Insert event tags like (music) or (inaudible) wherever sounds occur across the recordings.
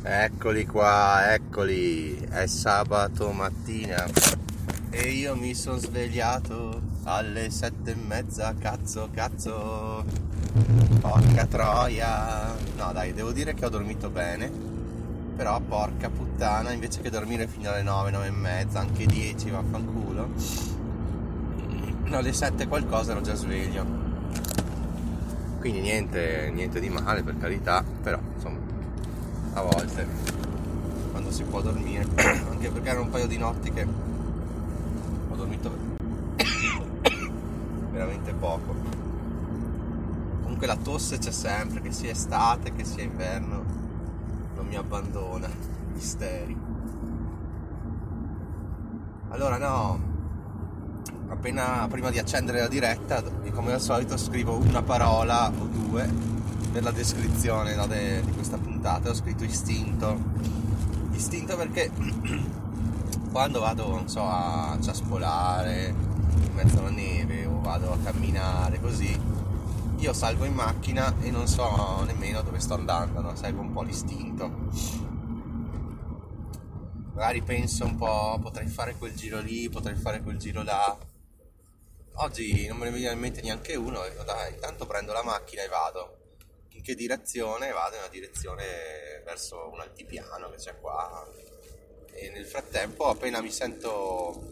Eccoli qua, eccoli, è sabato mattina e io mi sono svegliato alle sette e mezza, cazzo, cazzo, porca troia. No dai, devo dire che ho dormito bene, però porca puttana, invece che dormire fino alle nove, nove e mezza, anche dieci, vaffanculo, alle sette qualcosa ero già sveglio. Quindi niente, niente di male per carità, però insomma a volte quando si può dormire. (coughs) Anche perché erano un paio di notti che ho dormito veramente poco. Comunque la tosse c'è sempre che sia estate che sia inverno non mi abbandona. Misteri. Allora no. Appena prima di accendere la diretta come al solito scrivo una parola o due per la descrizione no, de, di questa puntata. Ho scritto istinto. Istinto perché (clears throat) quando vado non so a ciaspolare in mezzo alla neve o vado a camminare così io salgo in macchina e non so nemmeno dove sto andando no? seguo un po' l'istinto. Magari penso un po' potrei fare quel giro lì potrei fare quel giro là. Oggi non me ne viene in mente neanche uno e dai intanto prendo la macchina e vado che direzione vado in una direzione verso un altipiano che c'è qua. E nel frattempo appena mi sento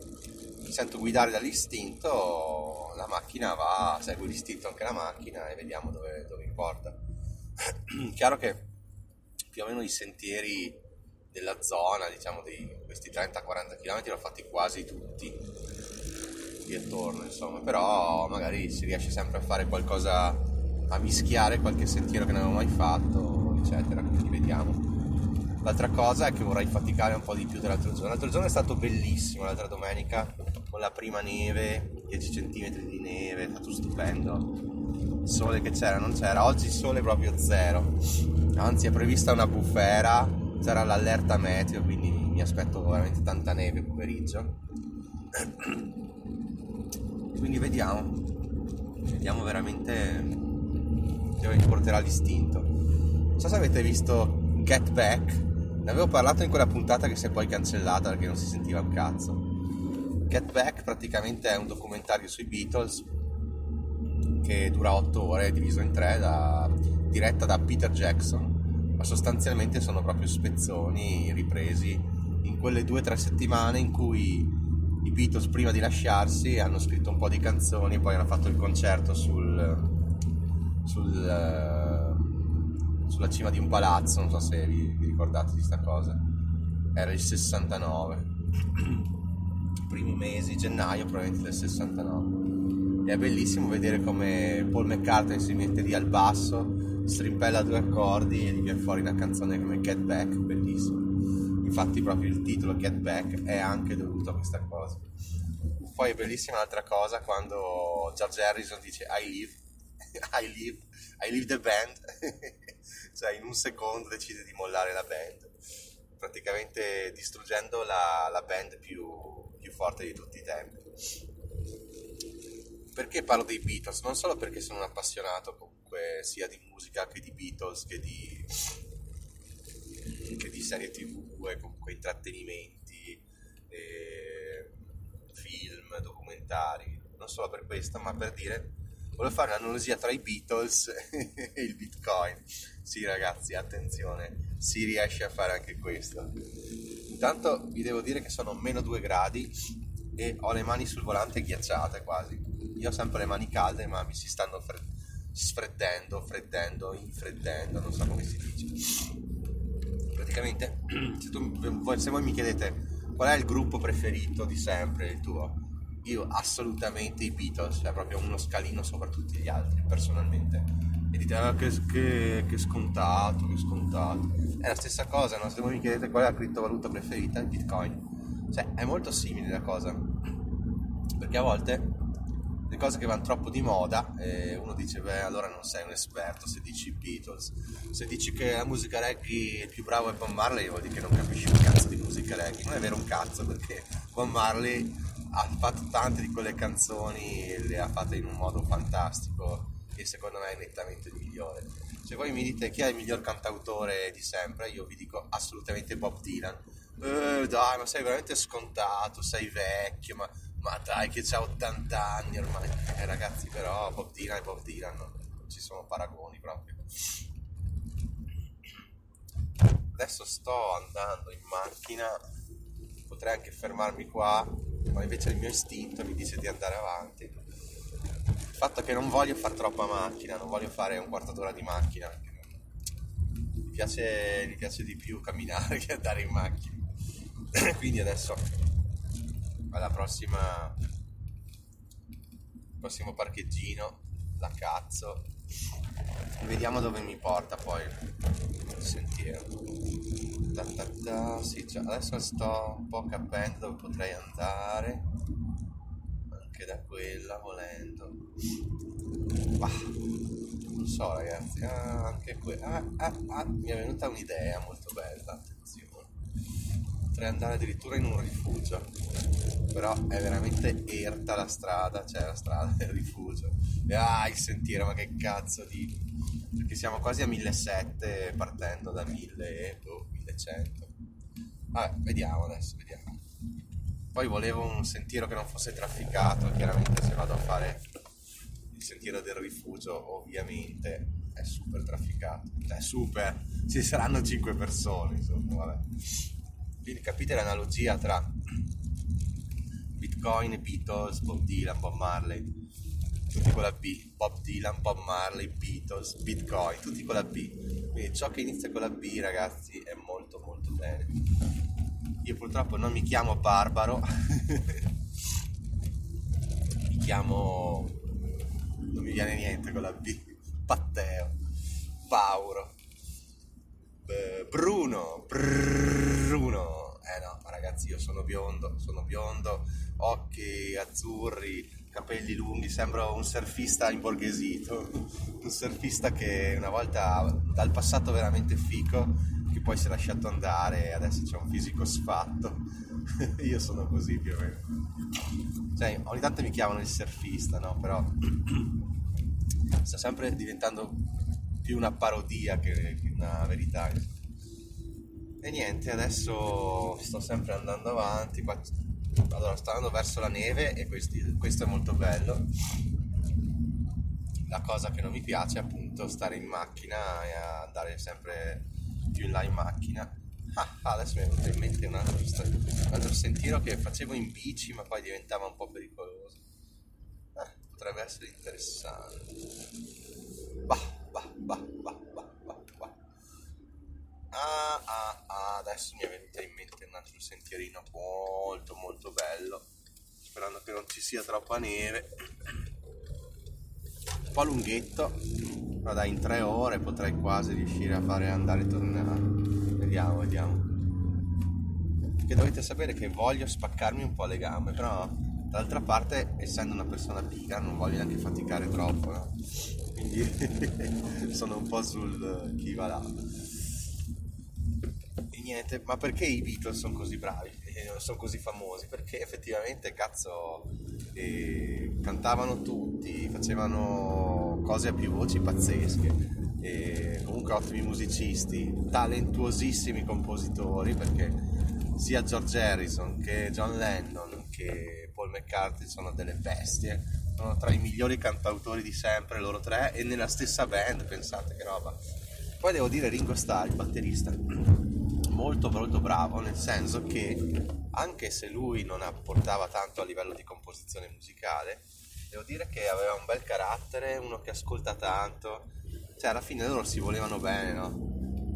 mi sento guidare dall'istinto la macchina va segue l'istinto anche la macchina e vediamo dove, dove porta (clears throat) chiaro che più o meno i sentieri della zona diciamo di questi 30-40 km li ho fatti quasi tutti qui attorno insomma però magari si riesce sempre a fare qualcosa a mischiare qualche sentiero che non avevo mai fatto, eccetera, quindi vediamo. L'altra cosa è che vorrei faticare un po' di più dell'altro giorno. L'altro giorno è stato bellissimo, l'altra domenica, con la prima neve, 10 cm di neve, è stato stupendo. Il sole che c'era, non c'era. Oggi il sole proprio zero. Anzi, è prevista una bufera, c'era l'allerta meteo, quindi mi aspetto veramente tanta neve pomeriggio. (clears throat) Quindi vediamo. Vediamo veramente dove porterà l'istinto. Non so se avete visto Get Back, ne avevo parlato in quella puntata che si è poi cancellata perché non si sentiva un cazzo. Get Back praticamente è un documentario sui Beatles che dura 8 ore, diviso in 3, da, diretta da Peter Jackson, ma sostanzialmente sono proprio spezzoni ripresi in quelle 2-3 settimane in cui i Beatles prima di lasciarsi hanno scritto un po' di canzoni e poi hanno fatto il concerto sul, sul, uh, sulla cima di un palazzo, non so se vi, vi ricordate di questa cosa. Era il 69, (clears throat) primi mesi, gennaio probabilmente del 69. E è bellissimo vedere come Paul McCartney si mette lì al basso, strimpella due accordi e gli viene fuori una canzone come Get Back, bellissimo. Infatti proprio il titolo Get Back è anche dovuto a questa cosa. Poi è bellissima un'altra cosa quando George Harrison dice I live I leave, I leave the band, (laughs) cioè in un secondo decide di mollare la band, praticamente distruggendo la, la band più, più forte di tutti i tempi. Perché parlo dei Beatles? Non solo perché sono un appassionato comunque sia di musica che di Beatles che di, che di serie tv e comunque intrattenimenti, e film, documentari, non solo per questo, ma per dire volevo fare un'analogia tra i Beatles e il Bitcoin. Sì, ragazzi, attenzione. si riesce a fare anche questo. Intanto vi devo dire che sono meno 2 gradi e ho le mani sul volante ghiacciate quasi. Io ho sempre le mani calde ma mi si stanno fre- sfreddendo, freddendo, infreddendo, non so come si dice. Praticamente, (clears throat) se, tu, se voi mi chiedete qual è il gruppo preferito di sempre, il tuo, io assolutamente i Beatles, cioè proprio uno scalino sopra tutti gli altri, personalmente. E dite, ah, che, che, che, scontato, che scontato. È la stessa cosa, no? se voi mi chiedete qual è la criptovaluta preferita, il Bitcoin. Cioè, è molto simile la cosa. Perché a volte le cose che vanno troppo di moda, eh, uno dice, beh, allora non sei un esperto se dici Beatles. Se dici che la musica reggae il più bravo è Bob Marley, vuol dire che non capisci un cazzo di musica reggae. Non è vero un cazzo, perché Bob Marley ha fatto tante di quelle canzoni e le ha fatte in un modo fantastico e secondo me è nettamente il migliore. Se voi mi dite chi è il miglior cantautore di sempre, io vi dico assolutamente Bob Dylan. Eh, dai, ma sei veramente scontato, sei vecchio, ma, ma dai che c'ha 80 anni ormai. Eh, ragazzi, però Bob Dylan è Bob Dylan, non ci sono paragoni proprio. Adesso sto andando in macchina, potrei anche fermarmi qua ma invece il mio istinto mi dice di andare avanti. Il fatto è che non voglio fare troppa macchina, non voglio fare un quarto d'ora di macchina. Mi piace, mi piace di più camminare (laughs) che andare in macchina. (coughs) Quindi adesso alla prossima prossimo parcheggino la cazzo vediamo dove mi porta poi il sentiero. Da, da, da. Sì, cioè, adesso sto un po' capendo dove potrei andare. Anche da quella volendo. Bah, non so ragazzi ah, anche que- ah, ah, ah, mi è venuta un'idea molto bella potrei andare addirittura in un rifugio. Però è veramente erta la strada cioè la strada del rifugio. E ah il sentiero ma che cazzo di perché siamo quasi a 1700 partendo da 1000 e boh, 1100 vabbè vediamo adesso vediamo. Poi volevo un sentiero che non fosse trafficato chiaramente se vado a fare il sentiero del rifugio ovviamente è super trafficato. Cioè super. Ci saranno 5 persone insomma vabbè quindi capite l'analogia tra Bitcoin, Beatles, Bob Dylan, Bob Marley tutti con la B, Bob Dylan, Bob Marley, Beatles, Bitcoin, tutti con la B. Quindi ciò che inizia con la B, ragazzi, è molto molto bene. Io purtroppo non mi chiamo Barbaro, (laughs) mi chiamo... non mi viene niente con la B, Patteo, Pauro, Bruno, Bruno. Ragazzi, io sono biondo, sono biondo, occhi azzurri, capelli lunghi, sembra un surfista imborghesito, un surfista che una volta dal passato veramente fico, che poi si è lasciato andare e adesso c'è un fisico sfatto. (laughs) Io sono così più o meno. Cioè, ogni tanto mi chiamano il surfista, no? Però sta sempre diventando più una parodia che una verità. E niente, adesso sto sempre andando avanti. Allora sto andando verso la neve e questi, questo è molto bello la cosa che non mi piace è appunto stare in macchina e andare sempre più in là in macchina ah, adesso mi è venuto in mente un altro, un altro, sentiero che facevo in bici ma poi diventava un po' pericoloso eh, potrebbe essere interessante bah, bah, bah, bah, bah, bah, bah. Ah, ah, ah, adesso mi è venuta in mente un altro sentierino molto molto bello. Sperando che non ci sia troppa neve. Un po' lunghetto ma dai in tre ore potrei quasi riuscire a fare andare e tornare. Vediamo vediamo. Perché dovete sapere che voglio spaccarmi un po' le gambe però d'altra parte essendo una persona pigra non voglio neanche faticare troppo no? quindi (laughs) sono un po' sul chi va là niente, ma perché i Beatles sono così bravi, eh, sono così famosi? Perché effettivamente, cazzo, eh, cantavano tutti, facevano cose a più voci pazzesche, e comunque ottimi musicisti, talentuosissimi compositori, perché sia George Harrison che John Lennon che Paul McCartney sono delle bestie, sono tra i migliori cantautori di sempre loro tre e nella stessa band, pensate che roba. Poi devo dire Ringo Starr, il batterista, molto molto bravo, nel senso che anche se lui non apportava tanto a livello di composizione musicale, devo dire che aveva un bel carattere, uno che ascolta tanto, cioè alla fine loro si volevano bene, no?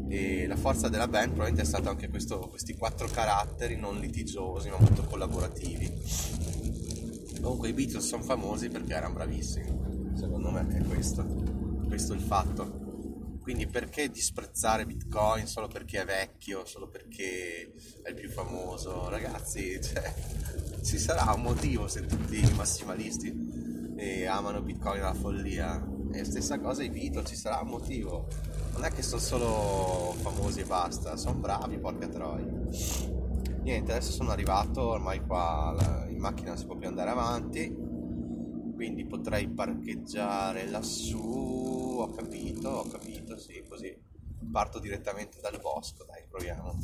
E la forza della band probabilmente è stato anche questo, questi quattro caratteri non litigiosi ma molto collaborativi. Comunque i Beatles sono famosi perché erano bravissimi, secondo me è questo, questo è il fatto. Quindi perché disprezzare Bitcoin solo perché è vecchio, solo perché è il più famoso? Ragazzi, (laughs) cioè, ci sarà un motivo se tutti i massimalisti e amano Bitcoin alla follia. E stessa cosa i Beatles, ci sarà un motivo. Non è che sono solo famosi e basta, sono bravi, porca troia. Niente, adesso sono arrivato, ormai qua in macchina non si può più andare avanti, quindi potrei parcheggiare lassù ho capito, ho capito, sì, così parto direttamente dal bosco, dai, proviamo.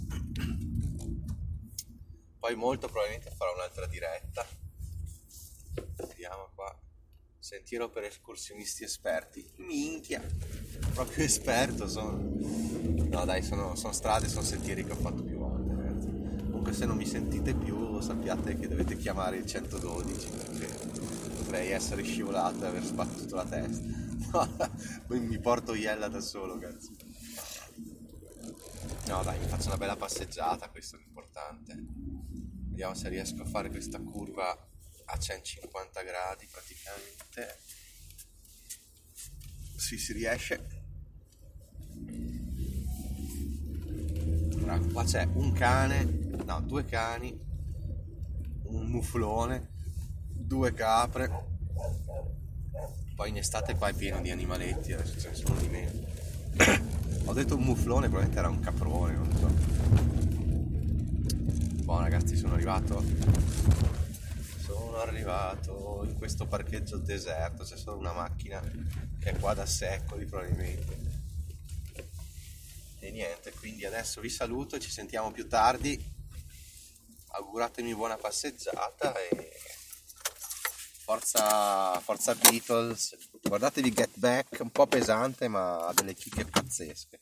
Poi molto probabilmente farò un'altra diretta. Vediamo qua. Sentiero per escursionisti esperti. Minchia! Proprio esperto sono. No dai, sono, sono strade, sono sentieri che ho fatto più volte, ragazzi. Comunque se non mi sentite più sappiate che dovete chiamare il 112 perché potrei essere scivolato e aver sbattuto la testa. (laughs) Mi porto Iella da solo, cazzo. No dai, faccio una bella passeggiata, questo è l'importante. Vediamo se riesco a fare questa curva a 150 gradi praticamente. Sì, si riesce. Allora, qua c'è un cane, no, due cani, un muflone, due capre poi in estate qua è pieno di animaletti, adesso ce ne sono di meno. (coughs) Ho detto un muflone, probabilmente era un caprone, non so. Buon ragazzi, sono arrivato. Sono arrivato in questo parcheggio deserto, c'è solo una macchina che è qua da secoli probabilmente. E niente, quindi adesso vi saluto ci sentiamo più tardi. Auguratemi buona passeggiata e Forza, forza Beatles, guardatevi Get Back, un po' pesante ma ha delle chicche pazzesche.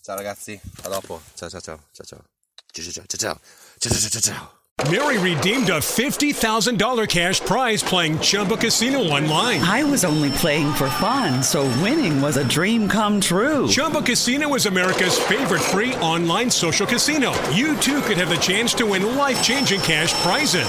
Ciao ragazzi, a dopo. Ciao ciao ciao ciao ciao. Ciao ciao ciao ciao ciao ciao ciao ciao. Mary redeemed a $50,000 cash prize playing Chumba Casino online. I was only playing for fun, so winning was a dream come true. Chumba Casino is America's favorite free online social casino. You too could have the chance to win life changing cash prizes.